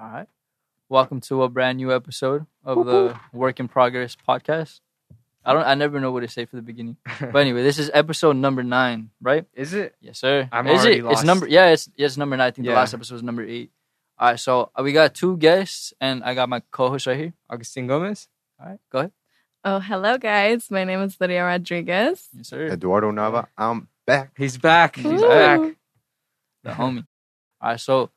All right. Welcome to a brand new episode of the Work in Progress podcast. I don't I never know what to say for the beginning. But anyway, this is episode number nine, right? Is it? Yes, sir. I'm is already it? It's number yeah, it's yes, number nine. I think the last episode was number eight. All right, so uh, we got two guests and I got my co-host right here. Augustine Gomez? All right, go ahead. Oh, hello, guys. My name is Lydia Rodriguez. Yes, sir. Eduardo Nava, I'm back. He's back. He's Ooh. back. the homie. All right, so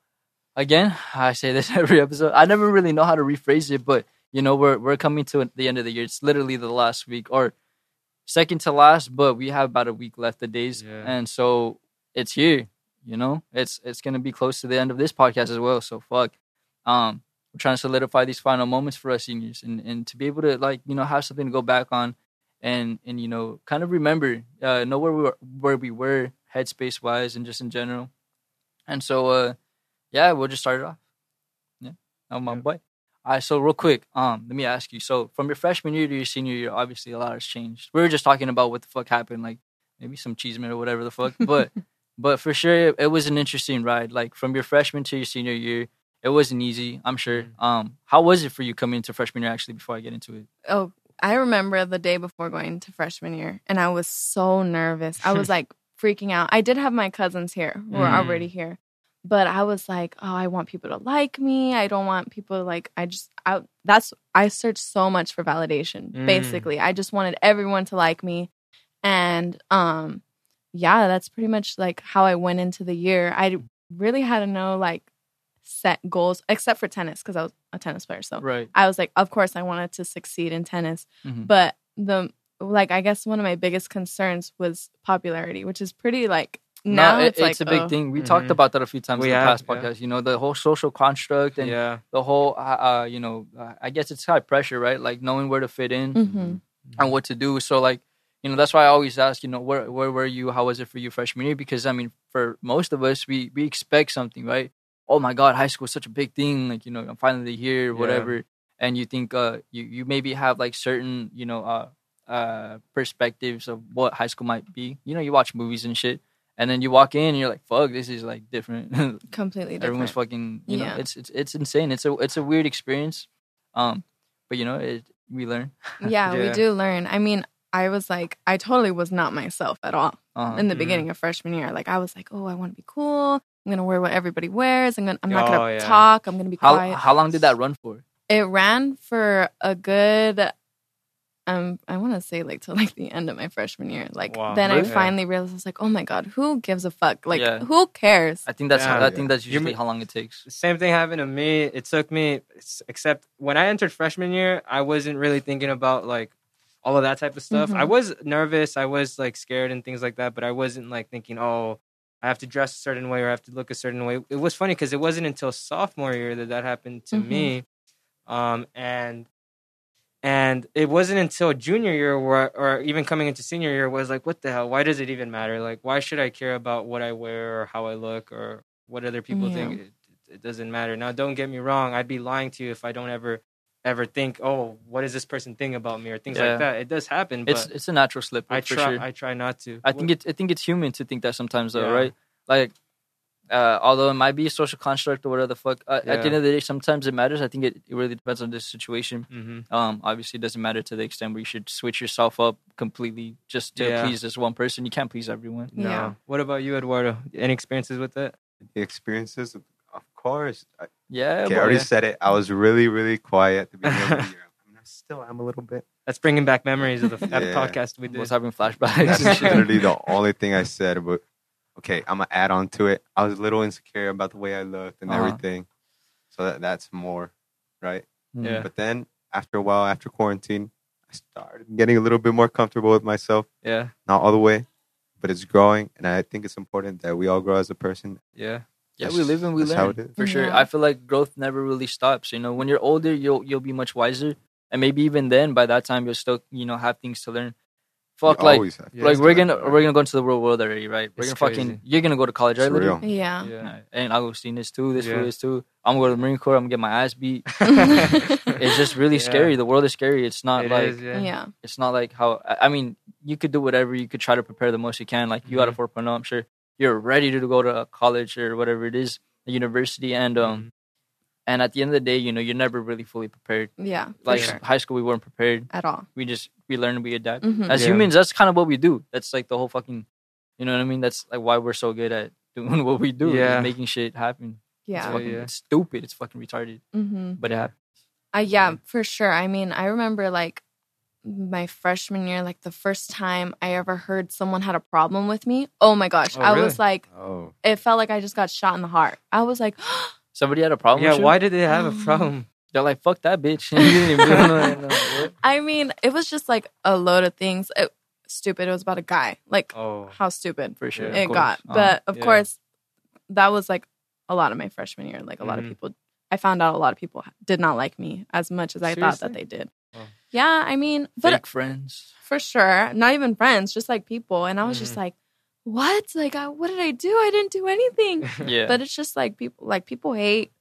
again, I say this every episode. I never really know how to rephrase it, but you know, we're we're coming to the end of the year. It's literally the last week or second to last, but we have about a week left of days, Yeah. and so it's here. You know, it's it's gonna be close to the end of this podcast as well. So fuck. Um, we're trying to solidify these final moments for us seniors, and and to be able to like you know have something to go back on, and and you know kind of remember, uh, know where we were, where we were headspace wise, and just in general. And so, uh, yeah, we'll just start it off. Yeah, oh my Yep. boy. All right, so real quick, um, let me ask you. So, from your freshman year to your senior year, obviously a lot has changed. We were just talking about what the fuck happened, like maybe some cheeseman or whatever the fuck. But, but for sure, it, it was an interesting ride. Like from your freshman to your senior year, it wasn't easy. I'm sure. Um, how was it for you coming into freshman year? Actually, before I get into it, Oh, I remember the day before going to freshman year, and I was so nervous. I was like freaking out. I did have my cousins here who were Mm. already here, but I was like, oh, I want people to like me. I don't want people to like, I just, I, that's, I searched so much for validation, Mm. basically. I just wanted everyone to like me. And, um, yeah, that's pretty much like how I went into the year. I really had to know like set goals, except for tennis, because I was a tennis player. So right? I was like, of course, I wanted to succeed in tennis, Mhm. but the like, I guess one of my biggest concerns was popularity, which is pretty like now no, it- it's, like a big oh, thing. We talked Mhm. about that a few times We in the have, past yeah. podcast. You know, the whole social construct and Yeah. the whole, uh, uh, you know, uh, I guess it's high pressure, right? Like knowing where to fit in mhm. and what to do. So, like, you know, that's why I always ask, you know, where where were you? How was it for you freshman year? Because I mean, for most of us, we we expect something, right? Oh my God, high school is such a big thing. Like, you know, I'm finally here, Yeah. whatever. And you think, uh, you you maybe have like certain, you know, uh, uh, perspectives of what high school might be. You know, you watch movies and shit. And then you walk in and you're like, "Fuck, this is like different." completely different. everyone's fucking you know Yeah. it's it's it's insane it's a it's a weird experience um but you know it we learn yeah, we do learn. I mean, I was like, I totally was not myself at all uh in the Mhm. beginning of freshman year. Like, I was like, oh, I want to be cool. I'm gonna wear what everybody wears. I'm gonna, I'm not Oh, gonna yeah. talk. I'm gonna be how quiet. how long did that run for it ran for a good um i want to say like till like the end of my freshman year like Wow. then Really? i finally realized i was like oh my god who gives a fuck like Yeah. who cares i think that's Yeah. i think that's You're usually how long it takes same thing happened to me. It took me, except when I entered freshman year, I wasn't really thinking about like all of that type of stuff. Mhm. I was nervous. I was like scared and things like that, but I wasn't like thinking, oh, I have to dress a certain way or I have to look a certain way. It was funny because it wasn't until sophomore year that that happened to Mhm. me, um, and and it wasn't until junior year where, or even coming into senior year was like, what the hell? Why does it even matter? Like, why should I care about what I wear or how I look or what other people Yeah. think? It, it doesn't matter. Now, don't get me wrong. I'd be lying to you if I don't ever ever think, oh, what does this person think about me or things Yeah. like that. It does happen, but it's it's a natural slip I for try. sure I try not to. i think it's i think it's human to think that sometimes though Yeah. right like uh, although it might be a social construct or whatever the fuck, uh, at the end of the day, sometimes it matters. I think it, it really depends on the situation. hmm Um, obviously, it doesn't matter to the extent where you should switch yourself up completely just to Yeah. please this one person. You can't please everyone. No. Yeah. What about you, Eduardo? Any experiences with that? The experiences, of course. I, Yeah, okay, I boy. already said it. I was really, really quiet at the beginning of the year. I mean, I still am a little bit. That's bringing back memories of the Yeah. podcast we did. was having flashbacks. That's and literally the only thing I said. But okay, I'm gonna add on to it. I was a little insecure about the way I looked and Uh-huh. everything. So that, that's more, right? Mm. Yeah. But then after a while, after quarantine, I started getting a little bit more comfortable with myself. Yeah, Not all the way, but it's growing, and I think it's important that we all grow as a person. yeah, Yeah, That's- we live and we learn how it is. for sure. Yeah. I feel like growth never really stops. You know, when you're older, you'll you'll be much wiser, and maybe even then, by that time, you'll still you know have things to learn. Fuck, We like always have Yeah, like it's we're gonna learn. we're gonna go into the real world already, right? We're It's gonna fucking you're gonna go to college, right? It's yeah yeah. Yeah. And Agustin is too. This Yeah. fool is too. I'm gonna go to the Marine Corps. I'm gonna get my ass beat. It's just really Yeah. scary. The world is scary. It's not It like is, yeah. yeah it's not like how I I mean, you could do whatever. You could try to prepare the most you can. Like you got a Mhm. 4.0. I'm sure you're ready to go to college or whatever it is, a university, and um, and at the end of the day, you know, you're never really fully prepared. Yeah, Like sure. high school, we weren't prepared. At all. We just we learn and we adapt. Mhm. As Yeah. humans, that's kind of what we do. That's like the whole fucking, you know what I mean? That's like why we're so good at doing what we do. is Yeah. making shit happen. It's, Yeah. fucking, yeah. it's stupid. It's fucking retarded, hmm but it happens. Uh, yeah, for sure. I mean, I remember like my freshman year, like the first time I ever heard someone had a problem with me. Oh my gosh. Oh, I really? was like, Oh, it felt like I just got shot in the heart. I was like, Somebody had a problem. Yeah, with you? why did they have Um, a problem? They're like, fuck that bitch. You didn't even know that. I mean, it was just like a load of things. It, stupid. It was about a guy. Like, Oh, how stupid For sure. It got. Uh-huh. But of Yeah. course, that was like a lot of my freshman year. Like, a lot of Mhm. people, I found out a lot of people did not like me as much as I thought that they did. Oh. Yeah, I mean, but fake friends. for sure, not even friends, just like people. And I was just Mhm. like, what? Like, I, what did I do? I didn't do anything. Yeah. But it's just like people, like people hate.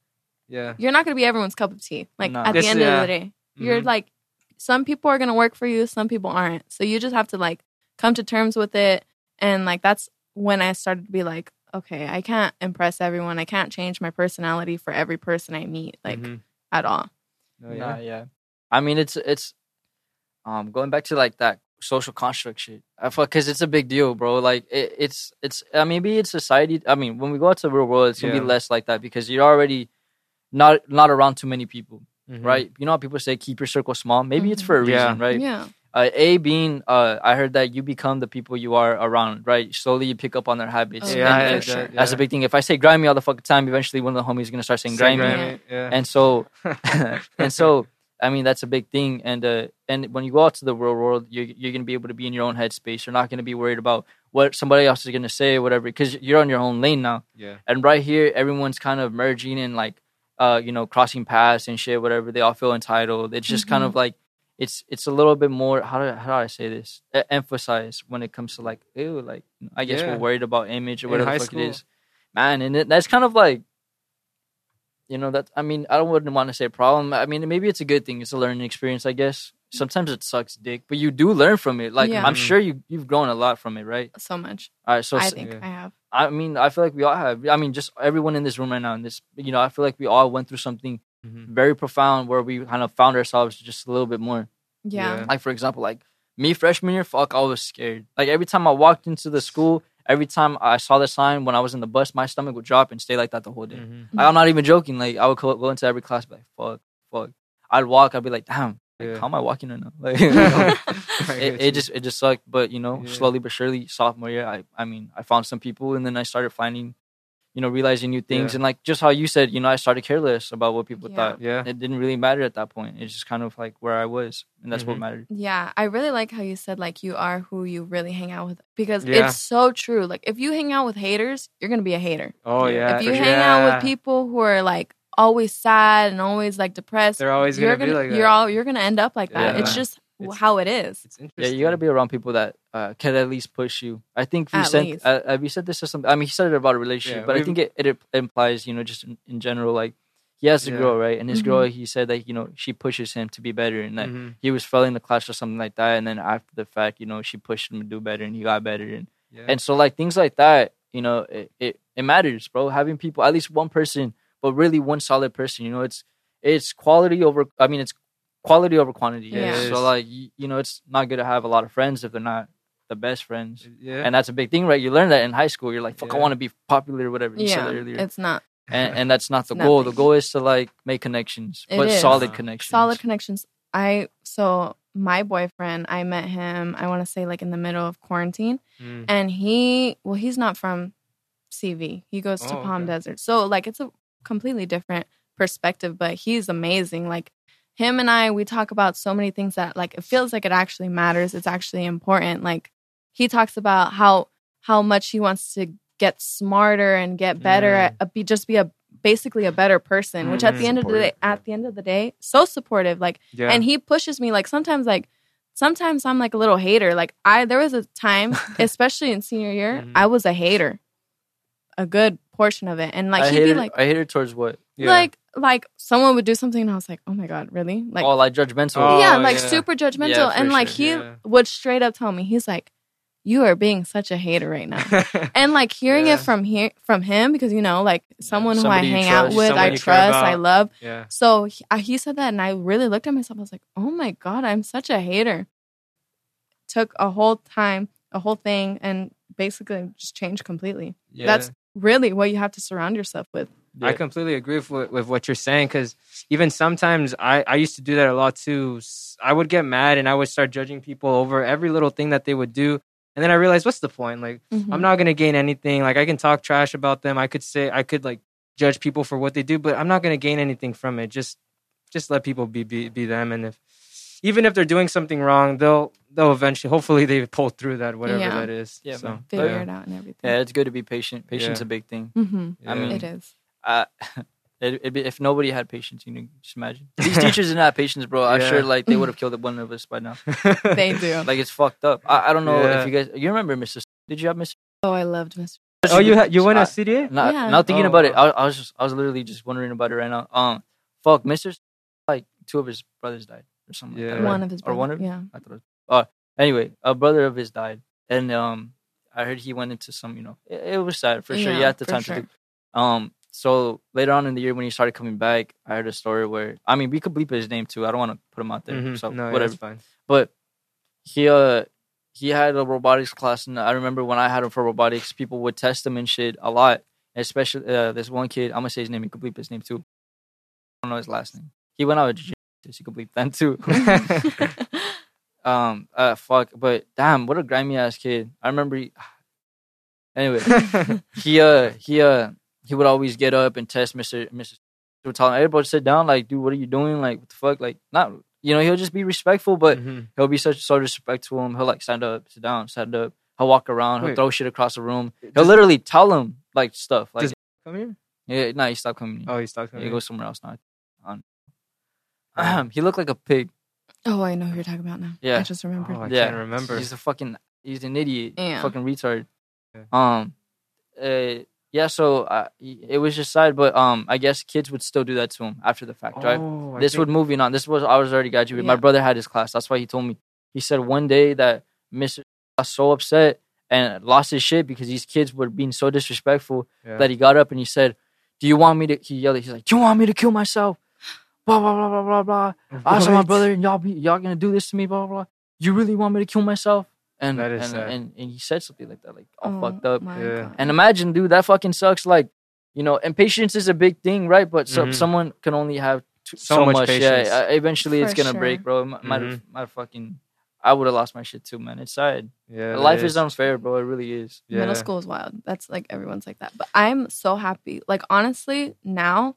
Yeah. You're not gonna be everyone's cup of tea. Like No. at the end yeah. of the day, you're Mhm. like, some people are gonna work for you, some people aren't. So you just have to like come to terms with it. And like that's when I started to be like, okay, I can't impress everyone. I can't change my personality for every person I meet, like Mhm. at all. Oh, Nah, yeah. yeah. I mean, it's it's um going back to like that social construct shit. I fuck because it's a big deal, bro. Like it, it's it's uh, maybe it's society. I mean, when we go out to the real world, it's gonna Yeah. be less like that because you're already not not around too many people, Mhm. right? You know how people say keep your circle small. Maybe it's Mhm. for a Yeah. reason, right? Yeah. Uh, a being, uh, I heard that you become the people you are around, right? Slowly you pick up on their habits. Oh, And- Yeah, I and heard sure. that, That's a big thing. If I say grimy all the fucking time, eventually one of the homies is gonna start saying Say grimy. Yeah. And so and so I mean that's a big thing. And uh, and when you go out to the real world, you're you're gonna be able to be in your own headspace. You're not gonna be worried about what somebody else is gonna say, or whatever, because you're on your own lane now. yeah. And right here, everyone's kind of merging and like, uh, you know, crossing paths and shit, whatever. They all feel entitled. It's just kind Mhm. of like it's it's a little bit more how do how do I say this? E- emphasize when it comes to like ew, like I guess Yeah. we're worried about image or whatever the fuck school. it is, man. And it, that's kind of like you know that I mean I don't wouldn't want to say problem. I mean maybe it's a good thing. It's a learning experience, I guess. Sometimes it sucks, dick, but you do learn from it. Like Yeah. I'm Mhm. sure you you've grown a lot from it, right? So much. All right, so I s- think yeah. I have. I mean I feel like we all have. I mean just everyone in this room right now, in this you know I feel like we all went through something Mhm. very profound where we kind of found ourselves just a little bit more. Yeah. Yeah. Like for example, like me freshman year, fuck, I was scared. Like every time I walked into the school, every time I saw the sign when I was in the bus, my stomach would drop and stay like that the whole day. Mhm. Like, I'm not even joking. Like I would go, go into every class, be like fuck, fuck. I'd walk, I'd be like, damn, like, Yeah. how am I walking right now? Like I it, it just it just sucked. But you know, Yeah. slowly but surely, sophomore year, I I mean, I found some people, and then I started finding, you know, realizing new things, Yeah. and like just how you said, you know, I started careless about what people Yeah. thought. Yeah. It didn't really matter at that point. It's just kind of like where I was, and that's what Mhm. mattered. Yeah, I really like how you said like you are who you really hang out with because Yeah. it's so true. Like if you hang out with haters, you're gonna be a hater. Oh Yeah. yeah. if you for hang sure. out with people who are like always sad and always like depressed, they're always you're gonna, gonna, be like that. you're all you're gonna end up like that. Yeah. It's just It's- how it is. It's Yeah, you got to be around people that uh, can at least push you. I think if you At said least. uh, have you said this to some. I mean, he said it about a relationship, Yeah, but I think it, it implies you know just in, in general like he has a Yeah. girl right, and his Mhm. girl he said that you know she pushes him to be better, and that Mhm. he was failing the class or something like that, and then after the fact you know she pushed him to do better, and he got better, and Yeah. and so like things like that you know it, it it matters, bro. Having people at least one person, but really one solid person. You know, it's it's quality over. I mean, it's quality over quantity. Yeah. It So like you, you know, it's not good to have a lot of friends if they're not the best friends. yeah. And that's a big thing, right? You learn that in high school. You're like, fuck, I want to be popular or whatever. You yeah, that earlier. it's not and, and that's not the It's goal. The goal is to like make connections, It but is. solid connections. solid connections. I so my boyfriend, I met him. I want to say like in the middle of quarantine, Mm. and he well, he's not from CV. He goes to Oh, Palm okay. Desert, so like it's a completely different perspective. But he's amazing. Like him and I, we talk about so many things that like it feels like it actually matters. It's actually important. Like he talks about how how much he wants to get smarter and get better Mm. at uh, be just be a basically a better person. Which at the Mm. end of the day, at the end of the day, so supportive. Like yeah. and he pushes me like sometimes like sometimes i'm like a little hater like i there was a time especially in senior year Mhm. i was a hater a good portion of it and like I he'd hate be it. like I hate it towards what? yeah. like like someone would do something and i was like oh my god really like oh, like judgmental. Oh, yeah like yeah. super judgmental Yeah, for and like sure. he Yeah. would straight up tell me he's like you are being such a hater right now. and like hearing Yeah. it from here from him because you know like someone who I somebody you hang out trust, with, someone I you care trust, I about. love. yeah. So he, uh, he said that, and I really looked at myself. I was like, "Oh my god, I'm such a hater." Took a whole time, a whole thing, and basically just changed completely. yeah. That's really what you have to surround yourself with. I completely agree with, what- with what you're saying because even sometimes I, I used to do that a lot too. I would get mad and I would start judging people over every little thing that they would do. And then I realized, what's the point? Like, Mhm. I'm not going to gain anything. Like, I can talk trash about them. I could say, I could like judge people for what they do, but I'm not going to gain anything from it. Just, just let people be, be, be them. And if, even if they're doing something wrong, they'll, they'll eventually, hopefully they pull through that, whatever Yeah. that is. Yeah, so, figure yeah. it out and everything. Yeah, it's good to be patient. Patience Yeah. a big thing. hmm I mean, It is. uh, it, it'd be, if nobody had patience, you know, just imagine. These teachers didn't have patience, bro. I'm Yeah. sure like they would have killed one of us by now. They do. Like it's fucked up. I, I don't know Yeah. if you guys you remember Mr. Did you have Mr. Oh, I loved Mr. oh, you, ha- you went I- at CDA? Not, Yeah. not thinking Oh, about it. I, I was just I was literally just wondering about it right now. Um, fuck, Mr. Like two of his brothers died or something. Yeah. like that, right? One of his or one of brothers, yeah. I thought. It was, uh, anyway, a brother of his died, and um, I heard he went into some. You know, it, it was sad for sure. Yeah, at the time sure. to do. Um, so later on in the year when he started coming back, I heard a story where I mean we could bleep his name too. I don't want to put him out there. Mhm. So no, yeah, whatever. that's fine. But he uh he had a robotics class, and I remember when I had him for robotics, people would test him and shit a lot. Especially uh, this one kid, I'm gonna say his name. You could bleep his name too. I don't know his last name. He went out of so you could bleep that too. um, uh, fuck. But damn, what a grimy ass kid. I remember. He, anyway, he uh he uh he would always get up and test Mister Mister. Would tell him, everybody sit down. Like, dude, what are you doing? Like, what the fuck? Like, not you know. He'll just be respectful, but Mhm. he'll be such so disrespectful him. He'll like stand up, sit down, stand up. He'll walk around. He'll Wait. throw shit across the room. He'll Does- literally tell him like stuff. Like, Come here. yeah, no, he stopped coming. Oh, he he's talking. he goes somewhere else now. On, he looked like a pig. Oh, I know who you're talking about now. Yeah. I just remembered. Oh, I yeah, can't remember. He's a fucking. He's an idiot. Yeah. Fucking retard. Yeah. Um. Uh, yeah. So uh, it was just sad, but um, I guess kids would still do that to him after the fact, right? Oh, I this think- would moving on. This was I was already graduated. My brother had his class. That's why he told me. He said one day that Mr. was so upset and lost his shit because these kids were being so disrespectful Yeah. that he got up and he said, "Do you want me to?" He yelled. He's like, "Do you want me to kill myself?" Blah blah blah blah blah blah. I saw my brother and y'all be y'all gonna do this to me. Blah blah. blah. You really want me to kill myself? And That is and, sad. and and he said something like that, like all Oh, fucked up. Yeah. God. And imagine, dude, that fucking sucks. Like, you know, and patience is a big thing, right? But so, Mhm. someone can only have t- So so, much much. patience. Yeah, uh, eventually it's gonna break, bro. It mi- might Mhm. have, might have fucking. I would have lost my shit too, man. It's sad. Yeah, that Life is. unfair, bro. It really is. Yeah. Middle school is wild. That's like everyone's like that. But I'm so happy. Like honestly, now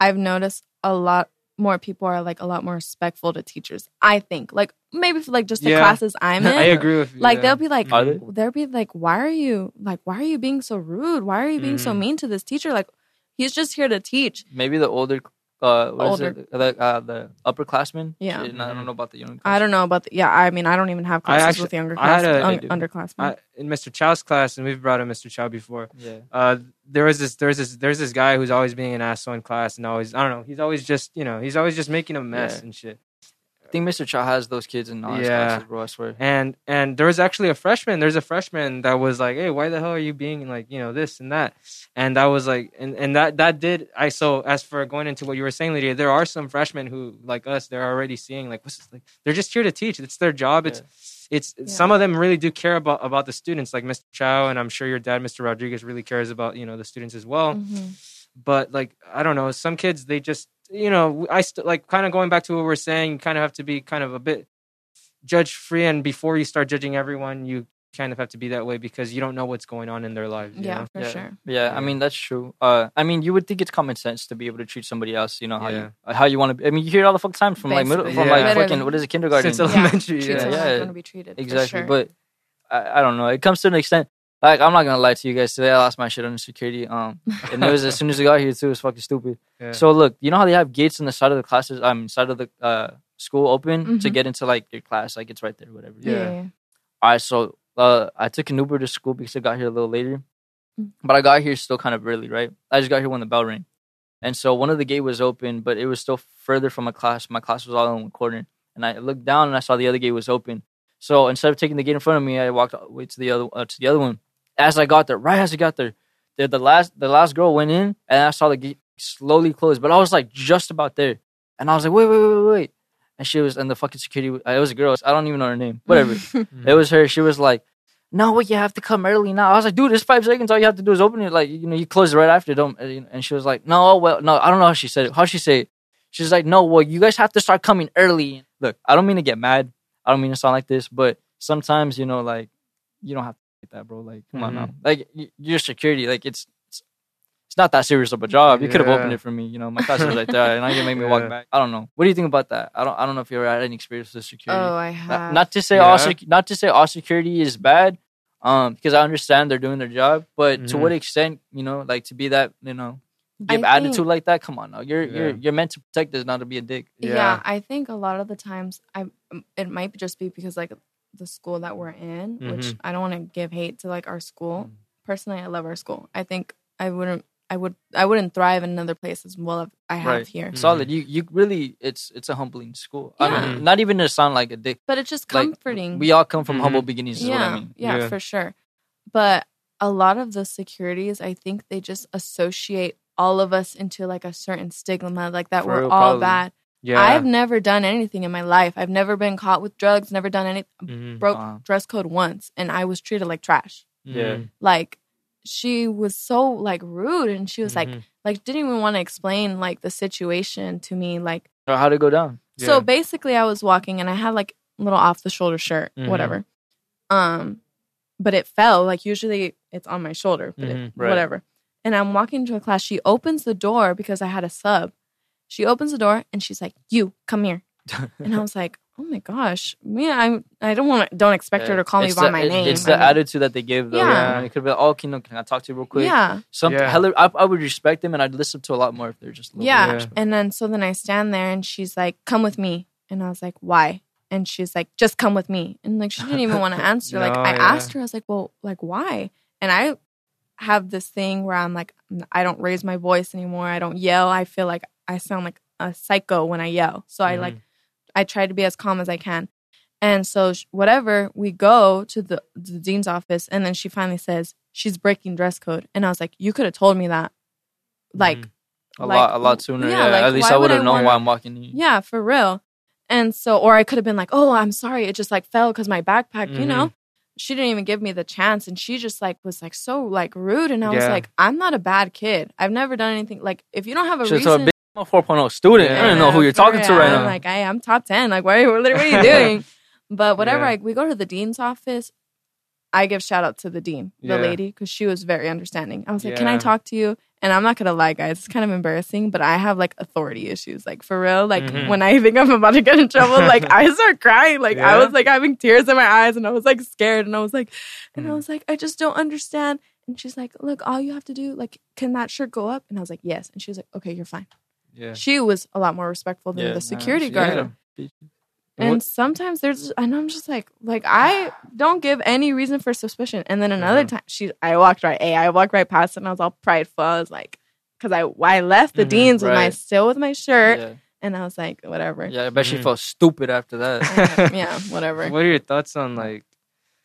I've noticed a lot more people are like a lot more respectful to teachers. I think. Like maybe for like just the Yeah. classes I'm in. I agree with you. Like yeah. they'll be like they? they'll be like, Why are you like why are you being so rude? Why are you being so Mhm. mean to this teacher? Like he's just here to teach. Maybe the older, uh, what is Older. it? The uh, the upperclassmen. Yeah. Shit, and I don't know about the young. I don't know about the yeah, I mean I don't even have I classes actually- with younger I had class, a- un- I underclassmen. I, in Mr. Chow's class, and we've brought in Mr. Chow before. Yeah. Uh, there was this, there's this, there's this guy who's always being an asshole in class, and always, I don't know, he's always just, you know, he's always just making a mess Yeah. and shit. I think Mr. Chow has those kids in all his Yeah. classes, bro. I swear. And and there was actually a freshman. There's a freshman that was like, "Hey, why the hell are you being like, you know, this and that?" And that was like, and and that that did. I so as for going into what you were saying, Lydia, there are some freshmen who like us. They're already seeing like, what's this, like they're just here to teach. It's their job. It's it's Yeah. some of them really do care about about the students, like Mr. Chow, and I'm sure your dad, Mr. Rodriguez, really cares about you know the students as well Mhm. but like I don't know, some kids they just you know I st- like kind of going back to what we're saying, you kind of have to be kind of a bit judge free, and before you start judging everyone, you kind of have to be that way because you don't know what's going on in their lives. you Yeah, know? for yeah. sure. Yeah, I mean that's true. Uh, I mean you would think it's common sense to be able to treat somebody else, you know how Yeah. you uh, how you want to. be. I mean you hear it all the fucking time from like middle, from Yeah. like fucking what is it kindergarten? Since elementary, Treat yeah. someone yeah. like you to be treated. exactly, sure. but I, I don't know. It comes to an extent. Like I'm not gonna lie to you guys. Today I lost my shit under security. Um, and it was as soon as I got here too. It was fucking stupid. Yeah. So look, you know how they have gates on the side of the classes, um, side of the uh school open to Mhm. get into like your class, like it's right there, whatever. yeah. Yeah. yeah. All right, so uh, I took an Uber to school because I got here a little later, Mm. but I got here still kind of early, right? I just got here when the bell rang, and so one of the gate was open, but it was still further from my class. My class was all in one corner, and I looked down and I saw the other gate was open. So instead of taking the gate in front of me, I walked all the way to the other uh, to the other one. As I got there, right as I got there, the, the last the last girl went in, and I saw the gate slowly close. But I was like just about there, and I was like, wait, wait, wait, wait, wait. And she was, and the fucking security, uh, it was a girl. I don't even know her name. Whatever. Mm-hmm. It was her. She was like, "No, what? You have to come early now." I was like, "Dude, it's five seconds. All you have to do is open it. Like, you know, you close it right after. Don't." uh, you know," And she was like, "No, well, no, I don't know how she said it. How she say it? She's like, "No, well, you guys have to start coming early." Look, I don't mean to get mad. I don't mean to sound like this, but sometimes, you know, like you don't have that, bro. Like, come on now. Like, y- your security, like it's. it's it's not that serious of a job. You could have opened it for me. You know, my class was right there, and now you make me walk back. I don't know. What do you think about that? I don't. I don't know if you ever had any experience with security. Oh, I Not- have. not to say all Yeah. sec- not to say all security is bad um because i understand they're doing their job but to Mhm. what extent you know like to be that you know I give attitude think- like that come on now you're you're you're meant to protect us not to be a dick yeah. Yeah. I think a lot of the times I it might just be because like the school that we're in, which Mhm. I don't want to give hate to like our school. Mhm. Personally, I love our school. I think I wouldn't I would I wouldn't thrive in another place as well as I have Right. here. solid you you really it's it's a humbling school i Yeah. mean not even to sound like a dick But it's just like comforting. we all come from Mhm. humble beginnings is yeah, what i mean yeah, Yeah. for sure. But a lot of the securities, I think they just associate all of us into like a certain stigma, like that For we're real, all probably. bad. Yeah. I've never done anything in my life. I've never been caught with drugs. Never done any. Mhm. Broke Wow. dress code once, and I was treated like trash. Yeah. Mhm. Like she was so like rude, and she was like Mhm. like didn't even want to explain like the situation to me. Like Or how'd it go down so basically, I was walking and I had like a little off the shoulder shirt, Mhm. whatever. Um, but it fell. Like usually it's on my shoulder, but it, Mhm. Right. whatever. And I'm walking into a class. She opens the door because I had a sub. She opens the door and she's like, "You come here." And I was like, "Oh my gosh, yeah, I'm. I don't want to. Don't expect her to call me by the- my it- name. it's I the mean, attitude that they give though Yeah. yeah. it could be like, oh can, can i talk to you real quick Yeah, some Yeah. hella, I, I would respect them and i'd listen to a lot more if they're just a little yeah. Yeah. And then so then I stand there and she's like, "Come with me," and I was like, "Why?" And she's like, "Just come with me." And like she didn't even want to answer. like I yeah. asked her, I was like, "Well, like why?" And I have this thing where I'm like, mm, I don't raise my voice anymore. I don't yell. I feel like I sound like a psycho when I yell. So I like I try to be as calm as I can. And so sh- whatever, we go to the the dean's office, and then she finally says she's breaking dress code, and I was like, "You could have told me that." Like Mhm. a like, lot a lot sooner yeah, yeah, like, at least i would have known why i'm walking in Yeah, for real. And so, or I could have been like, oh, I'm sorry. It just like fell because my backpack, you Mhm. know? She didn't even give me the chance. And she just like was like so like rude. And I was like, I'm not a bad kid. I've never done anything. Like, if you don't have a reason. I'm a 4.0 student i don't know who you're talking to right I'm now like, I am top 10. Like, what are you, what are you doing? But whatever, Yeah. like, we go to the dean's office. I give shout out to the dean, the Yeah. lady, because she was very understanding. I was like, "Can I talk to you?" And I'm not gonna lie, guys, it's kind of embarrassing, but I have like authority issues, like for real. Like Mhm. when I think I'm about to get in trouble, like I start crying. Like I was like having tears in my eyes, and I was like scared, and I was like, and I Mhm. was like, I just don't understand. And she's like, "Look, all you have to do, like, can that shirt go up?" And I was like, "Yes." And she was like, "Okay, you're fine." Yeah. She was a lot more respectful than Yeah, the security nah, guard. yeah. And What- sometimes there's, and I'm just like, like I don't give any reason for suspicion. And then another Uh-huh. time, she, I walked right, a, I walked right past, it and I was all prideful. I was like, because I, I left the Mhm, deans with my still with my shirt, yeah. and I was like, whatever, yeah i bet she Mhm. felt stupid after that yeah, whatever. What are your thoughts on like?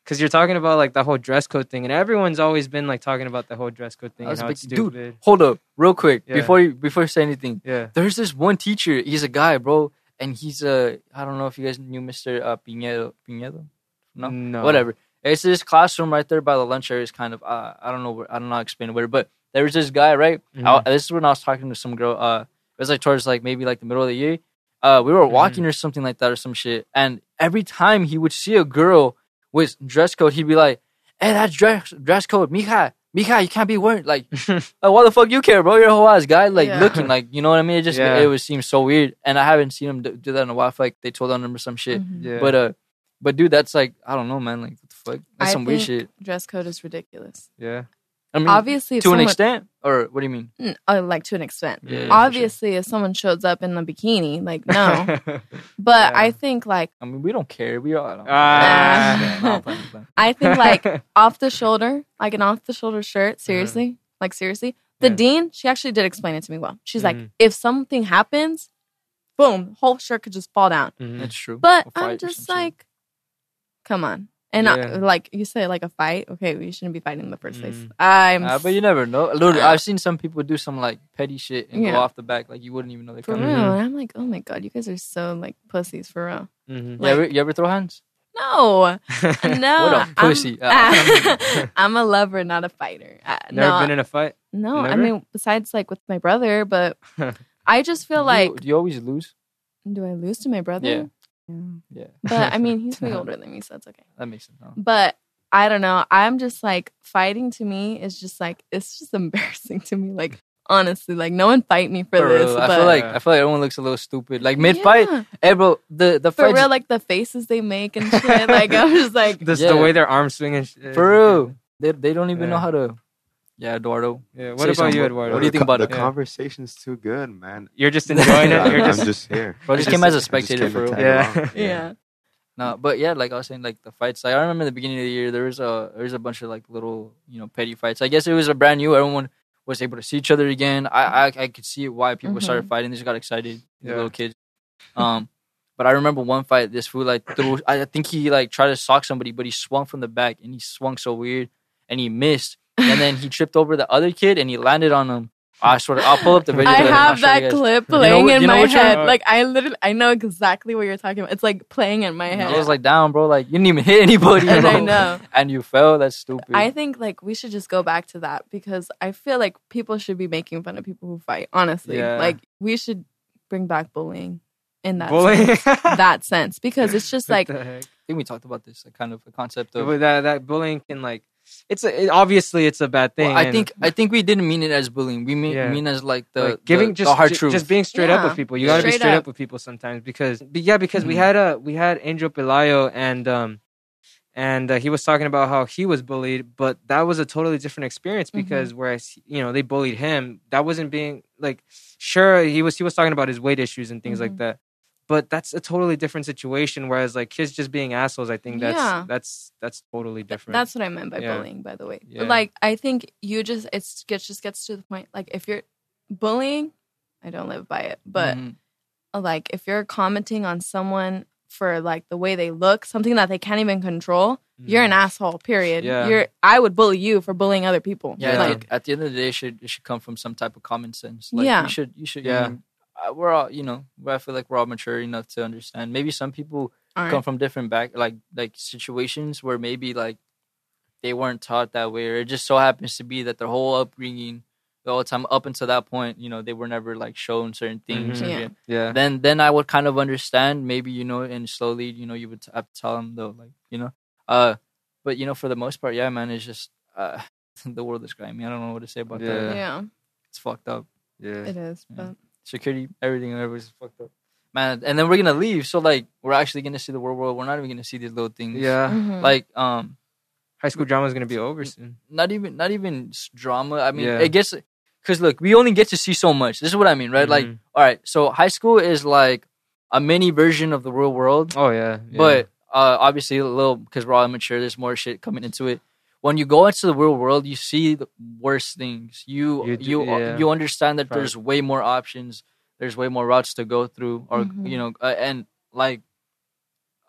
Because you're talking about like the whole dress code thing, and everyone's always been like talking about the whole dress code thing I was like, dude, hold up real quick Yeah. before you before you say anything Yeah. there's this one teacher he's a guy bro and he's a I don't know if you guys knew Mr. Uh, Pinedo Pinedo no No. whatever. It's this classroom right there by the lunch area. Is kind of uh, I don't know where, I don't know how to explain it, where, but there was this guy right. Mhm. I- this is when I was talking to some girl. Uh, it was like towards like maybe like the middle of the year. Uh, we were walking or something like that or some shit, and every time he would see a girl with dress code, he'd be like, "Hey, that's dress dress code, Mika, Mika, you can't be wearing like, like, why the fuck you care, bro? You're a whole ass guy, like Yeah. looking like, you know what I mean? It just Yeah. it would seem so weird, and I haven't seen him do, do that in a while. Like they told on him or some shit. Mhm. yeah. But uh, but dude, that's like I don't know, man. Like what the fuck? That's I some weird shit. Dress code is ridiculous. yeah. I mean, Obviously, if to an extent, or what do you mean? Mm, uh, like to an extent. Yeah, yeah, for sure. Obviously, if someone shows up in a bikini, like no. but Yeah. I think like I mean, we don't care. We all. I don't, Ah. No, I'm playing, I'm playing. I think like off the shoulder, like an off the shoulder shirt. Seriously, like seriously. The Uh-huh. Yeah. dean, she actually did explain it to me well. She's like, Mhm. if something happens, boom, whole shirt could just fall down. Mhm. It's true. But A fight or I'm just like, Come on. And Yeah. uh, like you say, like a fight. Okay, we shouldn't be fighting in the first place. Mm. I'm Uh, but you never know. Uh, I've seen some people do some like petty shit and Yeah. go off the back like you wouldn't even know they for coming. real. And I'm like, oh my god, you guys are so like pussies for real. Mhm. You, ever, you ever throw hands? No, no. A I'm- pussy. I'm, a lover, not a fighter. Uh, Never no, been in a fight. no. I mean, besides like with my brother, but I just feel like, do you always lose? do I lose to my brother? Yeah. Yeah. Yeah, But I mean, he's way older than me, so it's okay. that makes sense. Huh? But I don't know. I'm just like fighting to me is just like it's just embarrassing to me. Like honestly, like no one fight me for, For this. real, but I feel like I feel like everyone looks a little stupid. Like mid fight, Yeah. hey bro, the the for fight real, like the faces they make and shit. like I'm just like This Yeah. the way their arms swing and shit. for real. They they don't even know how to. Yeah, Eduardo. Yeah. What Say about something, you. Eduardo? What do you think about the it? Yeah. conversation's too good, man. You're just enjoying it. You're I'm just, just here. Bro, just I came as a spectator came for real. Yeah. yeah. No, but yeah, like I was saying, like the fights. Like I remember the beginning of the year, there was a there was a bunch of like little you know petty fights. I guess it was a brand new. Everyone was able to see each other again. I I, I could see why people started fighting. They just got excited. Yeah. little kids. Um, but I remember one fight. This fool like threw. I think he like tried to sock somebody, but he swung from the back and he swung so weird and he missed. And then he tripped over the other kid and he landed on him. I sort of. I'll pull up the video. I later and I'll have show you that clip playing in you know my which one? head. Like I literally, I know exactly what you're talking about. It's like playing in my head. I was like, down, bro. Like you didn't even hit anybody. and bro. I know. And you fell. That's stupid. I think like we should just go back to that because I feel like people should be making fun of people who fight. Honestly, Yeah. like we should bring back bullying in that bullying. sense, that sense because it's just like? I think we talked about this, like kind of a concept of. But that that bullying can like it's a, it, obviously it's a bad thing. Well, I and, think I think we didn't mean it as bullying. We mean Yeah. mean as like the like, giving the, just the hard ju- truth. just being straight up with people. You got to be Straight straight up. up. with people sometimes because but yeah, because we Mhm. had a we had Angel Pelayo and um and uh, he was talking about how he was bullied, but that was a totally different experience Mm-hmm. because whereas you know they bullied him, that wasn't being like sure he was he was talking about his weight issues and things like Mhm. that. But that's a totally different situation. Whereas like kids just being assholes, I think that's Yeah. that's that's totally different. that's what I meant by Yeah. bullying. By the way, Yeah. like I think you just it's gets just gets to the point. Like if you're bullying, I don't live by it, but Mhm. like if you're commenting on someone for like the way they look, something that they can't even control, you're an asshole. Period. Mm. Yeah. You're. I would bully you for bullying other people. yeah, Yeah. Like at the end of the day, it should it should come from some type of common sense. Like, Yeah. you should you should. Yeah. You know, uh, we're all you know. I feel like we're all mature enough to understand. Maybe some people aren't. come from different back like like situations where maybe like they weren't taught that way, or it just so happens to be that their whole upbringing, the whole time up until that point, you know, they were never like shown certain things. Mhm. Yeah. yeah. Then then I would kind of understand maybe you know, and slowly you know you would have to tell them though, like you know, uh, but you know for the most part, yeah, man, it's just uh, the world is grimy. I don't know what to say about Yeah. that. yeah, It's fucked up. Yeah. it is. Yeah. But Security, everything, everybody's fucked up. Man, and then we're gonna leave. So like, we're actually gonna see the world. world. We're not even gonna see these little things. Yeah. Mhm. Like, um, High school drama is gonna be over soon. not even not even drama. I mean, Yeah. I guess because look, we only get to see so much. This is what I mean, right? Like, Mhm. all right, so high school is like a mini version of the real world, Oh yeah. yeah. but uh, obviously a little because we're all immature. There's more shit coming into it. When you go into the real world, you see the worst things. You You you do- you, yeah. understand that Right. there's way more options. There's way more routes to go through, or Mhm. you know, uh, and like.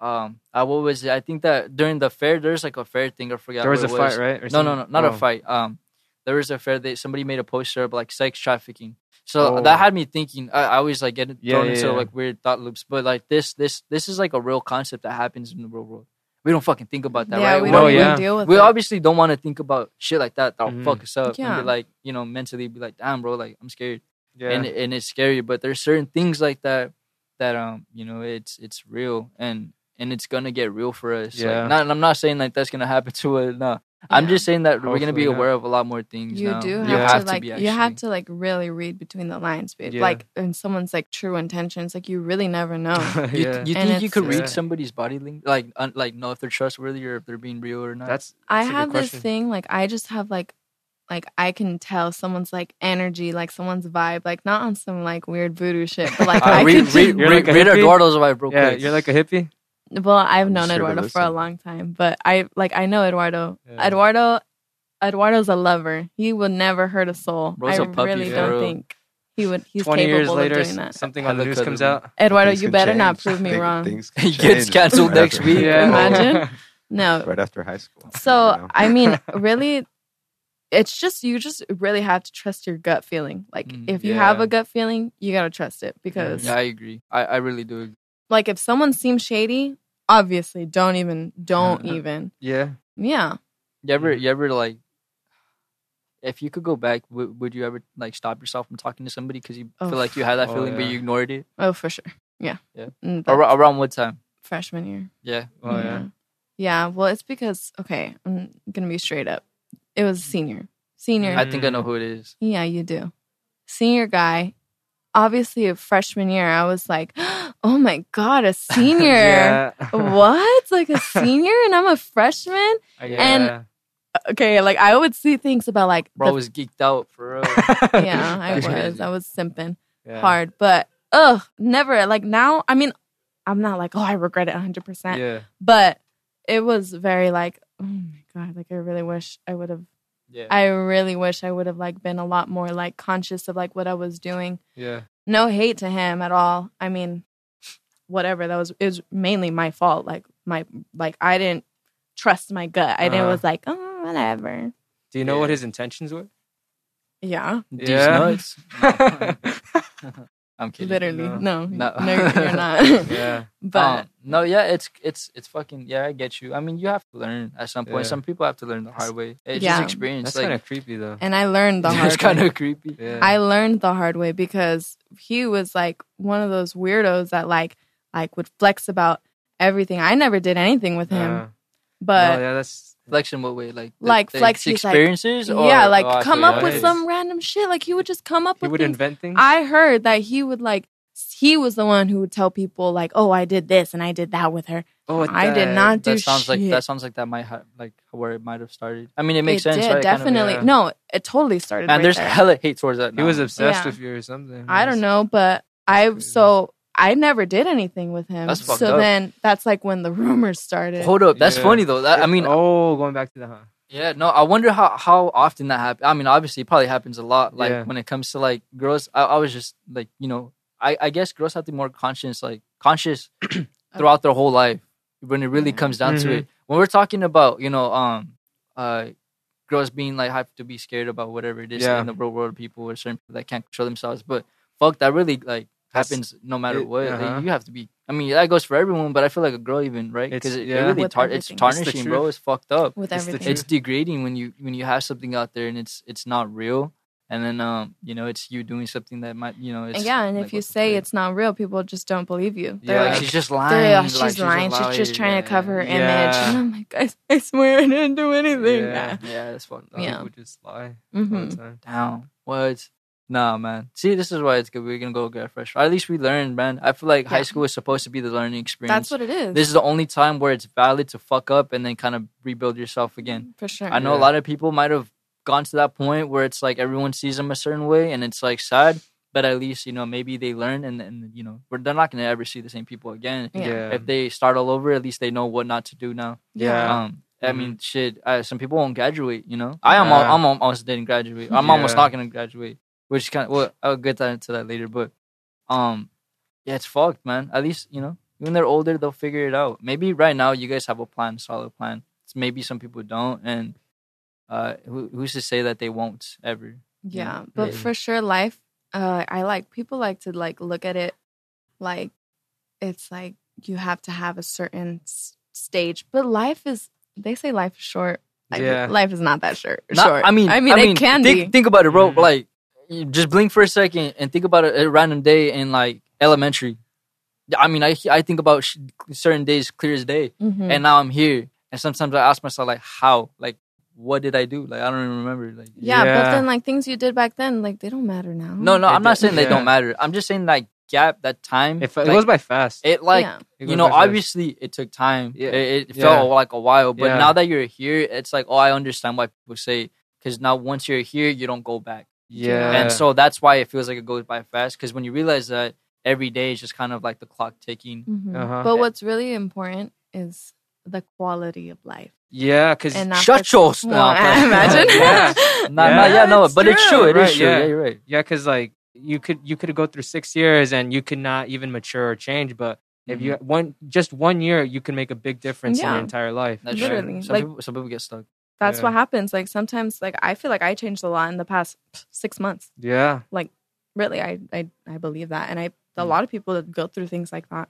Um, uh, what was it? I think that during the fair, there's like a fair thing. I forgot. there was a what it fight, right? Or no, no, no, not Oh. a fight. Um, there was a fair. that somebody made a poster of like sex trafficking. So Oh. that had me thinking. I, I always like get thrown Yeah, yeah, into yeah. like weird thought loops. But like this, this, this is like a real concept that happens in the real world. We don't fucking think about that, yeah, right? we don't yeah. even deal with we it. obviously don't want to think about shit like that. That'll Mhm. fuck us up and Yeah. be like, you know, mentally be like, damn, bro, like I'm scared, Yeah. and and it's scary. But there's certain things like that that um, you know, it's it's real and and it's gonna get real for us. Like, Yeah. not, I'm not saying like that's gonna happen to us. No, I'm just saying that we're gonna Hopefully be not. aware of a lot more things. you now. do have, You to have like be, you have actually. to like really read between the lines, babe. Yeah. Like in someone's like true intentions, like you really never know. You, yeah. you And think you could read Yeah. somebody's body language, like un, like know if they're trustworthy or if they're being real or not? That's, I that's a good have this question. thing like I just have like like I can tell someone's like energy, like someone's vibe, like not on some like weird voodoo shit, but like Uh, I read, can read, You're read, like a read hippie? Eduardo's vibe real Yeah, quick. you're like a hippie. Well, I've known sure Eduardo for a long time, but I like I know Eduardo. Yeah. Eduardo, Eduardo's a lover. He would never hurt a soul. Bro's I a puppy, really for don't think he would. He's Twenty capable years later, of doing that. something on the news comes out. Eduardo, Things you can better not prove me wrong. things can He gets change. canceled next Whatever. week. Yeah. Imagine. No. right after high school. So you know? I mean, really, it's just you just really have to trust your gut feeling. Like Mm, if you have a gut feeling, you gotta trust it because Yeah, I agree. I, I really do. Agree. like if someone seems shady, obviously don't even don't even. Yeah. Yeah. You ever, you ever like, if you could go back, w- would you ever like stop yourself from talking to somebody because you Oh. feel like you had that Oh, feeling but you ignored it? Oh, for sure. Yeah. Yeah. Mm, Ar- around what time? freshman year. Yeah. Oh yeah. Yeah. Well, it's because okay, I'm gonna be straight up. It was senior. Senior. I think I know who it is. Yeah, you do. Senior guy. Obviously, a freshman year, I was like, oh my God, a senior. what? Like a senior and I'm a freshman? Yeah. Okay, like I would see things about like, Bro the- was geeked out for real. yeah, I was. crazy. I was simping Yeah. hard. But ugh, never. Like now, I mean, I'm not like, oh, I regret it 100%. Yeah. But it was very like, oh my God, like I really wish I would have, yeah. I really wish I would have like been a lot more like conscious of like what I was doing. Yeah. no hate to him at all. I mean, whatever. That was it was mainly my fault. Like my like I didn't trust my gut. I didn't Uh-huh. was like, oh whatever. Do you know Yeah. what his intentions were? Yeah, These Yeah. nuts. No. I'm kidding. literally. No. No, No. no, you're not. yeah. but Um, no, yeah, it's it's it's fucking yeah. I get you. I mean, you have to learn at some point. Yeah. Some people have to learn the hard way. It's Yeah. just experience. That's like, kind of creepy though. and I learned the hard. it's kind of creepy. Yeah. I learned the hard way because he was like one of those weirdos that like like would flex about everything. I never did anything with him, Uh, but no, yeah, that's Flex in what way? Like the- Like, flex, he's like- experiences. or, yeah, like oh, come up you. with Nice. some random shit. Like he would just come up he with would things. invent things. I heard that he would like he was the one who would tell people like, "Oh, I did this and I did that with her." oh, what I did not do That sounds like that sounds like that might have like where it might have started. I mean, it makes it sense, did, right? Kind of, definitely. yeah. No, it totally started. And right there's there. hella hate towards that. He was obsessed Yeah. with you or something. I don't know, but I crazy. so I never did anything with him. That's fucked so up. then that's like when the rumors started. Hold up, that's Yeah. funny though. That, I mean, oh, going back to the huh. Yeah, no, I wonder how how often that happens. I mean, obviously, it probably happens a lot. Like Yeah. when it comes to like girls, I, I was just like, you know, I I guess girls have to be more conscious, like conscious throughout their whole life when it really Yeah. comes down to Mhm. it. When we're talking about, you know, um, uh, girls being like have to be scared about whatever it is Yeah. in the real world, people or certain people that can't control themselves. But fuck, that really like That's- happens no matter it- what. Uh-huh. you have to be. I mean, that goes for everyone, but I feel like a girl even right because it, it really tar- it's everything. It's tarnishing, bro. It's fucked up with It's everything. it's degrading when you when you have something out there and it's it's not real and then um you know it's you doing something that might you know it's And yeah, and like, if you say fuck? it's not real, people just don't believe you. They're like, like, she's just lying like, like, she's a lying. She's just trying Yeah, to cover her yeah. image. Yeah. And I'm like, I, I swear I didn't do anything. Yeah. yeah that's fucked Yeah. People just lie hmm all the time. down what nah man see this is why it's good we're gonna go get fresh or at least we learned man i feel like high school is supposed to be the learning experience That's what it is. this is the only time where it's valid to fuck up and then kind of rebuild yourself again for sure. I know a lot of people might have gone to that point where it's like everyone sees them a certain way and it's like sad, but at least, you know, maybe they learn and, and you know, we're- they're not going to ever see the same people again. Yeah. Yeah. If they start all over, at least they know what not to do now. Yeah. Um, I Mhm. mean, shit, uh, some people won't graduate, you know? I am, Yeah. I'm almost didn't graduate. I'm almost not going to graduate, which kind of, well, I'll get that into that later, but, um, yeah, it's fucked, man. At least, you know, when they're older, they'll figure it out. Maybe right now you guys have a plan, solid plan. Maybe some people don't, and uh, who, who's to say that they won't ever? Yeah, Yeah. but Yeah. for sure, life. Uh, I like people like to like look at it like it's like you have to have a certain s- stage, but life is. They say life is short. Like, Yeah. life is not that short. Not- short. I mean, I mean, it can think, be. Think about it, bro. Mhm. Like, you just blink for a second and think about a, a random day in like elementary. I mean, I I think about sh- certain days clear as day, Mhm. and now I'm here. And sometimes I ask myself, like, how? Like, what did I do? Like, I don't even remember. Like, yeah, but then like things you did back then, like they don't matter now. no, no, It I'm not does- saying they don't matter. I'm just saying like gap that time. If it like, goes by fast. it like Yeah. It you goes know, by fast. obviously it took time. Yeah. It, it Yeah. felt like a while, but Yeah. now that you're here, it's like, oh, I understand why people say because now once you're here, you don't go back, Yeah. and so that's why it feels like it goes by fast. Because when you realize that every day is just kind of like the clock ticking. Mhm. Uh-huh. But what's really important is the quality of life. yeah, because And not Shut the- your Well, mouth. imagine. Yeah. Nah, Yeah. nah, yeah, no, That's but it's true. It is Right, true. yeah. Yeah, you're right. yeah, because like you could you could go through six years and you could not even mature or change, but If you one just one year, you can make a big difference in your entire life. That's Literally, true. Some like- people, some people get stuck. That's Yeah. what happens. Like sometimes, like I feel like I changed a lot in the past six months. Yeah, Like Really, I I, I believe that, and I a Mm. lot of people that go through things like that.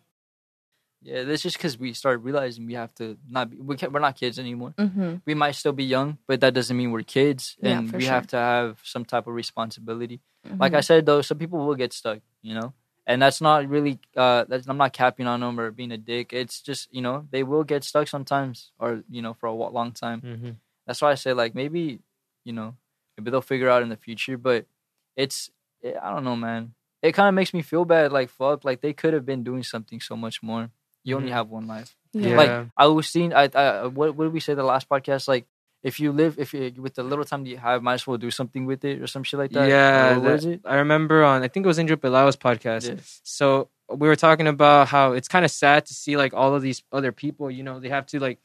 Yeah, that's just because we started realizing we have to not be. We can't, we're not kids anymore. Mm-hmm. We might still be young, but that doesn't mean we're kids, and for we sure. have to have some type of responsibility. Mm-hmm. Like I said, though, some people will get stuck. You know, and that's not really. Uh, that's I'm not capping on them or being a dick. It's just you know they will get stuck sometimes, or you know for a long time. hmm That's why I say like maybe you know maybe they'll figure out in the future, but it's it, I don't know, man. It kind of makes me feel bad. Like fuck, like they could have been doing something so much more. You only Mhm. have one life. Yeah. Like I was seeing, I, I what what did we say the last podcast? Like if you live, if you with the little time that you have, might as well do something with it or some shit like that. yeah. What that- was it? I remember on I think it was Andrew Bilau's podcast. Yeah. So we were talking about how it's kind of sad to see like all of these other people. You know, they have to like.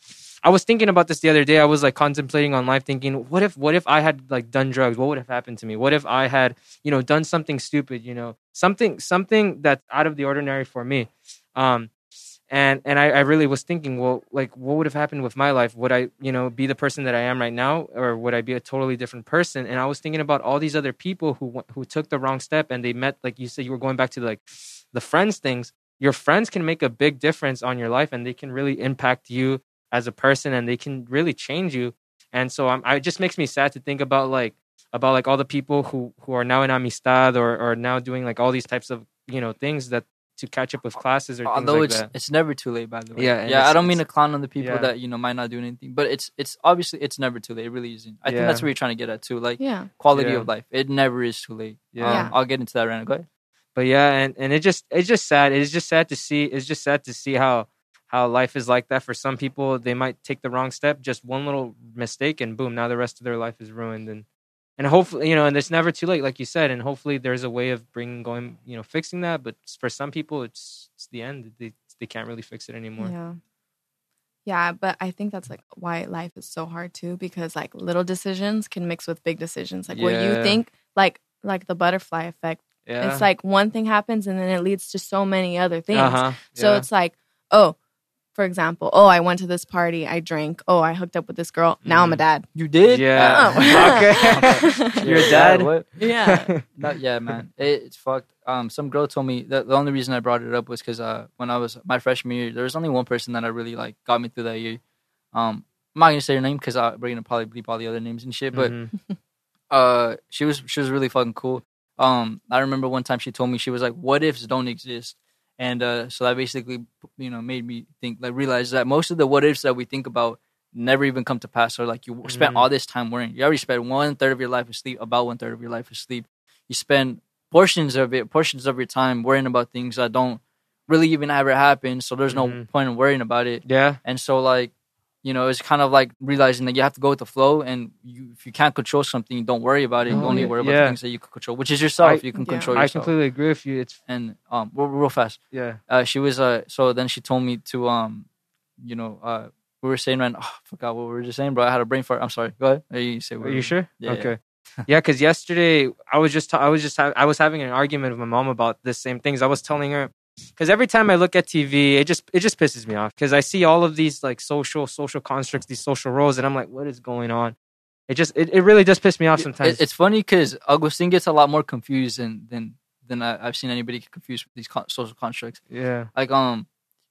I was thinking about this the other day. I was like contemplating on life, thinking, what if, what if I had like done drugs? What would have happened to me? What if I had, you know, done something stupid? You know, something, something that's out of the ordinary for me. Um, and and I, I really was thinking, well, like, what would have happened with my life? Would I, you know, be the person that I am right now, or would I be a totally different person? And I was thinking about all these other people who who took the wrong step, and they met, like you said, you were going back to like the friends things. Your friends can make a big difference on your life, and they can really impact you as a person, and they can really change you. And so, I'm, I it just makes me sad to think about like about like all the people who who are now in amistad or or now doing like all these types of you know things that to catch up with classes or things Although like it's that. it's never too late, by the way. Yeah, yeah. I don't mean to clown on the people yeah. that you know might not do anything, but it's it's obviously it's never too late. It really isn't. I think that's what you're trying to get at too. Like yeah, quality Yeah. of life, it never is too late. Yeah. Um, Yeah. I'll get into that right now. Go ahead. but yeah and and it just it's just sad it's just sad to see it's just sad to see how how life is like that for some people they might take the wrong step just one little mistake and boom now the rest of their life is ruined and and hopefully you know and it's never too late like you said and hopefully there's a way of bringing going you know fixing that but for some people it's it's the end they they can't really fix it anymore yeah, yeah. But I think that's like why life is so hard too, because like little decisions can mix with big decisions. Like what you think, like like the butterfly effect. yeah It's like one thing happens and then it leads to so many other things. uh-huh So yeah. it's like, oh, for example, oh, I went to this party, I drank, oh, I hooked up with this girl. Now I'm a dad. You did? yeah Oh. okay You're a dad? What? Yeah. No, yeah, man, it, it's fucked. Um, some girl told me that the only reason I brought it up was because uh, when I was my freshman year, there was only one person that I really like got me through that year. Um, I'm not gonna say her name because we're gonna probably bleep all the other names and shit. But Mhm. uh, she was she was really fucking cool. Um, I remember one time she told me she was like, "What ifs don't exist," and uh, so that basically you know made me think like realize that most of the what ifs that we think about never even come to pass. Or like you spent Mhm. all this time worrying. You already spent one third of your life asleep, about one third of your life asleep. You spend portions of it, portions of your time worrying about things that don't really even ever happen. So there's no Mhm. point in worrying about it. yeah And so like, you know, it's kind of like realizing that you have to go with the flow and you if you can't control something, don't worry about it. Oh, Only yeah. worry about Yeah. the things that you can control, which is yourself. I- you can Yeah. control Yourself. i completely agree with you it's and um real, real fast. yeah Uh she was uh so then she told me to um you know, uh we were saying right oh, I forgot what we were just saying, bro. I had a brain fart. I'm sorry. Go ahead. Uh, You say Are you sure? Yeah, okay. Yeah, because yesterday I was just I was just ha- I was having an argument with my mom about the same things. I was telling her because every time I look at TV, it just it just pisses me off because I see all of these like social social constructs, these social roles, and I'm like, what is going on? It just it, it really does piss me off sometimes. It, it's funny because Augustine gets a lot more confused than than than I, I've seen anybody get confused with these con- social constructs. yeah, like um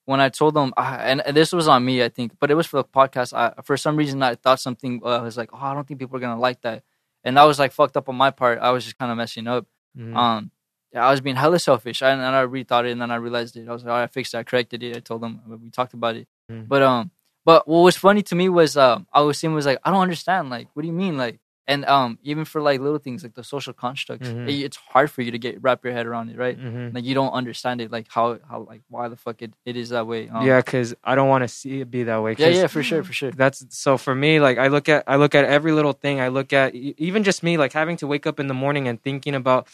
when I told them, uh, and, and this was on me, I think, but it was for the podcast. I, for some reason, I thought something. Uh, I was like, oh, I don't think people are gonna like that, and that was like fucked up on my part. I was just kind of messing up. Mhm. Um, yeah, I was being hella selfish, I, and I rethought it, and then I realized it. I was like, all right, I fixed it. I corrected it. I told them we talked about it, Mhm. but um, but what was funny to me was um, I was seeing was like, I don't understand. Like, what do you mean, like? And um, even for like little things like the social constructs, Mhm. it- it's hard for you to get wrap your head around it, right? Mhm. like you don't understand it like how how like why the fuck it, it is that way um, yeah, because I don't want to see it be that way. yeah yeah for sure for sure that's so for me like i look at i look at every little thing i look at even just me like having to wake up in the morning and thinking about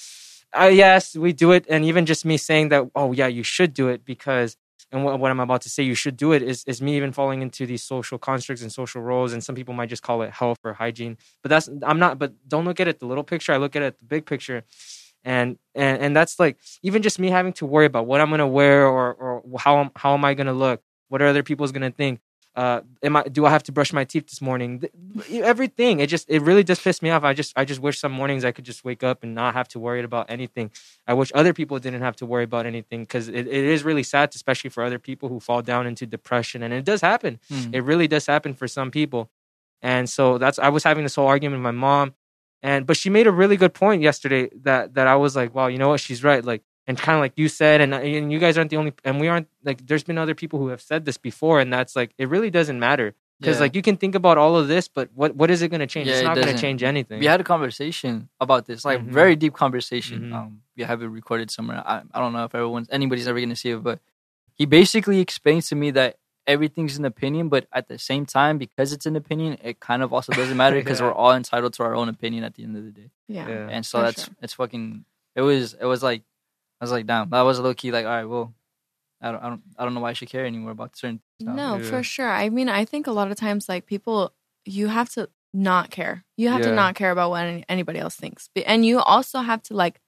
uh, yes we do it and even just me saying that oh yeah you should do it because and what, what i'm about to say you should do it is, is me even falling into these social constructs and social roles and some people might just call it health or hygiene but that's i'm not but don't look at it the little picture i look at it the big picture and and and that's like even just me having to worry about what I'm gonna wear or or how how am I gonna look? What are other people's gonna think? Uh, am I do I have to brush my teeth this morning? Everything. It just it really just pissed me off. I just I just wish some mornings I could just wake up and not have to worry about anything. I wish other people didn't have to worry about anything because it, it is really sad, especially for other people who fall down into depression, and it does happen. Mm. It really does happen for some people. And so that's I was having this whole argument with my mom, and but she made a really good point yesterday that that I was like, wow, you know what, she's right. Like and kind of like you said, and and you guys aren't the only, and we aren't like there's been other people who have said this before, and that's like it really doesn't matter because Yeah. like you can think about all of this, but what what is it going to change? Yeah, it's it not going to change anything. we had a conversation about this, like Mhm. very deep conversation. Mhm. Um, we have it recorded somewhere. I, I don't know if everyone's anybody's ever gonna see it, but he basically explains to me that everything's an opinion, but at the same time, because it's an opinion, it kind of also doesn't matter because Yeah. we're all entitled to our own opinion at the end of the day. Yeah. Yeah. And so For that's sure. it's fucking. It was it was like I was like, damn, that was a low key like, all right, well, I don't I don't I don't know why I should care anymore about certain. Stuff. No, Yeah. for sure. I mean, I think a lot of times, like people, you have to not care. You have Yeah. to not care about what any, anybody else thinks, But- and you also have to like.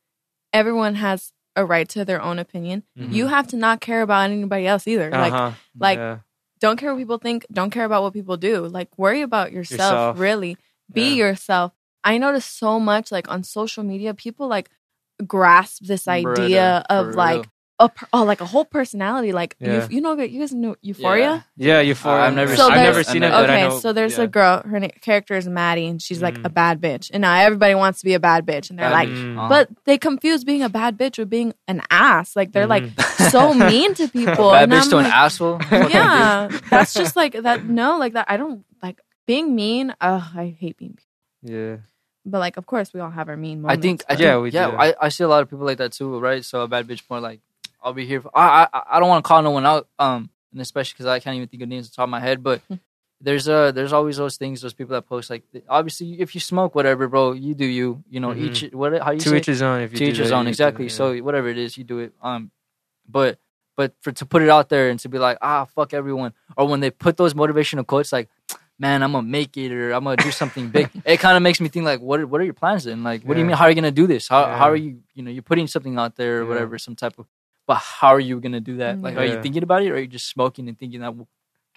Everyone has a right to their own opinion. Mhm. You have to not care about anybody else either. Like, Uh-huh. like Yeah. don't care what people think. Don't care about what people do. Like, worry about yourself. Yourself. Really, be Yeah. yourself. I notice so much, like on social media, people like grasp this idea for of like a per- oh, like a whole personality. Like Yeah. you, you know, you guys know Euphoria. yeah, Euphoria. I've never So I've never seen it, I've but I okay, know. so there's yeah. a girl. Her na- character is Maddy, and she's like a bad bitch. And now everybody wants to be a bad bitch, and they're Bad like, bitch. Uh-huh. but they confuse being a bad bitch with being an ass. Like they're like Mhm. so mean to people. bad and bitch I'm to an asshole. Yeah, that's just like that. No, like that. I don't like being mean. Ugh, I hate being. mean. yeah. But like, of course, we all have our mean I moments. think, I but- think, Yeah, yeah, we yeah. do. I, I see a lot of people like that too, right? So a bad bitch more like, I'll be here. For, I, I, I don't want to call no one out, um, and especially because I can't even think of names off the top of my head. But there's uh, there's always those things, those people that post like, obviously, if you smoke, whatever, bro, you do you. You know, Mhm. each what how you To say each his own. If you to do each his that, own, you do exactly. that, yeah. So whatever it is, you do it. Um, but but for to put it out there and to be like, ah, fuck everyone, or when they put those motivational quotes like, man, I'm gonna make it or I'm gonna do something big. it kind of makes me think like, what are, what are your plans then? Like, what do you mean? How are you gonna do this? How Yeah. how are you? You know, you're putting something out there or Yeah. whatever, some type of. But how are you gonna do that? Like, are you thinking about it, or are you just smoking and thinking that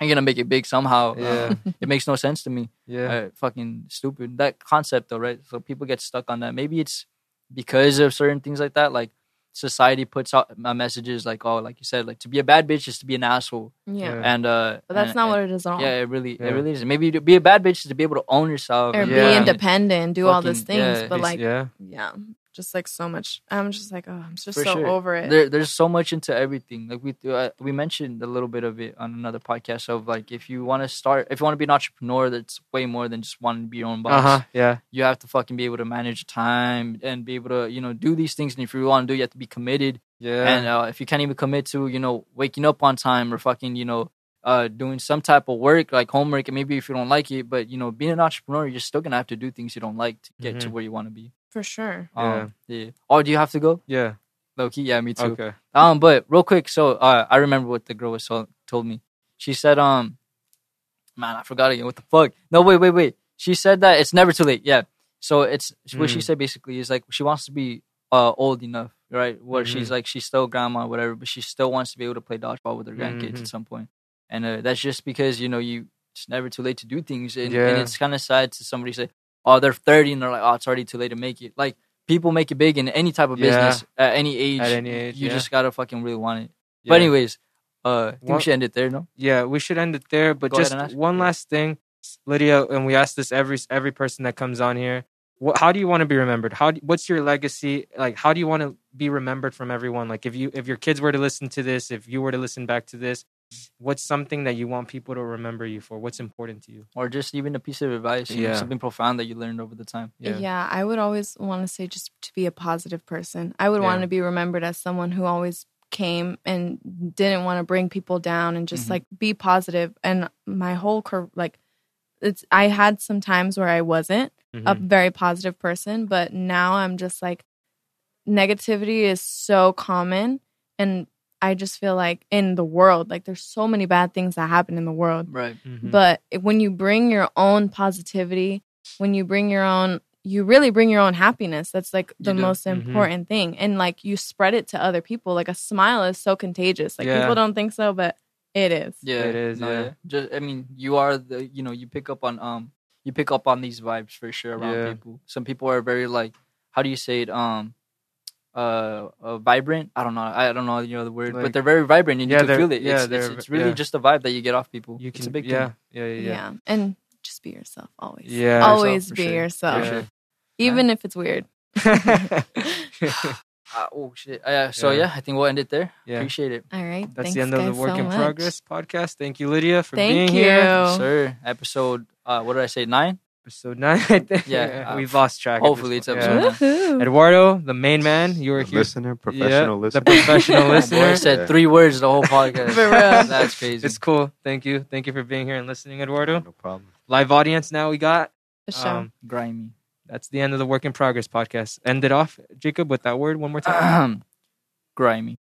I'm gonna make it big somehow? Yeah. Uh, it makes no sense to me Yeah. uh, fucking stupid. That concept though, right? So people get stuck on that. Maybe it's because of certain things like that. Like society puts out uh, messages like, oh, like you said, like to be a bad bitch is to be an asshole, yeah. Yeah. and uh, But that's and- not and- what it is at all. Yeah, it really, Yeah. it really is. Maybe to be a bad bitch is to be able to own yourself or and be Yeah. independent, do all these Fucking- things. yeah, but like, yeah. yeah, just like so much. I'm just like, oh, I'm just For so sure. over it. There, there's so much into everything. Like we uh, we mentioned a little bit of it on another podcast of like if you want to start, if you want to be an entrepreneur, that's way more than just wanting to be your own boss. Uh huh. Yeah. you have to fucking be able to manage time and be able to you know do these things and if you want to do it, you have to be committed Yeah. and uh, if you can't even commit to you know waking up on time or fucking you know uh doing some type of work like homework and maybe if you don't like it but you know being an entrepreneur you're still gonna have to do things you don't like to get to Mhm. where you want to be For sure. um, yeah oh do you have to go yeah. low key yeah me too Okay. um, but real quick, so uh, I remember what the girl was told, told me. She said, um, man, I forgot again. What the fuck? No, wait, wait, wait. She said that it's never too late. Yeah. So it's what she Mm. said basically is like she wants to be uh old enough, right? Where Mhm. she's like she's still grandma, or whatever, but she still wants to be able to play dodgeball with her grandkids Mhm. at some point. And uh, that's just because you know you it's never too late to do things, and, Yeah. and it's kind of sad to somebody say, oh, they're thirty and they're like, oh, it's already too late to make it. Like people make it big in any type of Yeah. business at any age. At any age, you yeah. just gotta fucking really want it. Yeah. But anyways, uh, I think One- we should end it there. No, yeah, we should end it there. But Go just one last thing, Lydia, and we ask this every every person that comes on here. What, how do you want to be remembered? How do, what's your legacy? Like, how do you want to be remembered from everyone? Like, if you if your kids were to listen to this, if you were to listen back to this, what's something that you want people to remember you for? What's important to you? or just even a piece of advice, you know, something profound that you learned over the time. Yeah. I would always want to say just to be a positive person. I would want to be remembered as someone who always came and didn't want to bring people down and just Mhm. like be positive. And my whole career, like, it's I had some times where I wasn't a Mhm. very positive person, but now I'm just like negativity is so common and I just feel like in the world, like there's so many bad things that happen in the world. Right. Mhm. But when you bring your own positivity, when you bring your own, you really bring your own happiness. That's like You the do. most Mhm. important thing. And like you spread it to other people. Like a smile is so contagious. Like Yeah. people don't think so, but it is. Yeah, It is, yeah. Just, I mean, you are the, you know, you pick up on, um, you pick up on these vibes for sure around Yeah. people. Some people are very like, how do you say it? Um, uh, uh vibrant. I don't know. I don't know. You know the word, Like- but they're very vibrant, and Yeah, you can they're- feel it. yeah, it's, it's, they're- it's really yeah. just a vibe that you get off people. You it's can a big yeah, thing. yeah, yeah, Yeah. yeah. And just be yourself always. Yeah. always for be sure. yourself. Yeah. Even if it's weird. Uh, oh shit. Uh, so Yeah. yeah. I think we'll end it there. Yeah. Appreciate it. All right. That's Thanks, the end of the Work so in much. Progress podcast. Thank you, Lydia, for Thank being you. here. Yes, sir. Episode. Uh, what did I say? Nine. Episode nine. I think. Yeah, uh, we've lost track. hopefully it's point. episode Yeah. Eduardo, the main man, you were The here. listener, professional Yeah, listener. The professional listener. I said Yeah. three words the whole podcast. That's crazy. It's cool. Thank you. Thank you for being here and listening, Eduardo. no problem. Live audience now we got. For. Um, grimy. that's the end of the Work in Progress podcast. End it off, Jacob, with that word one more time. grimy.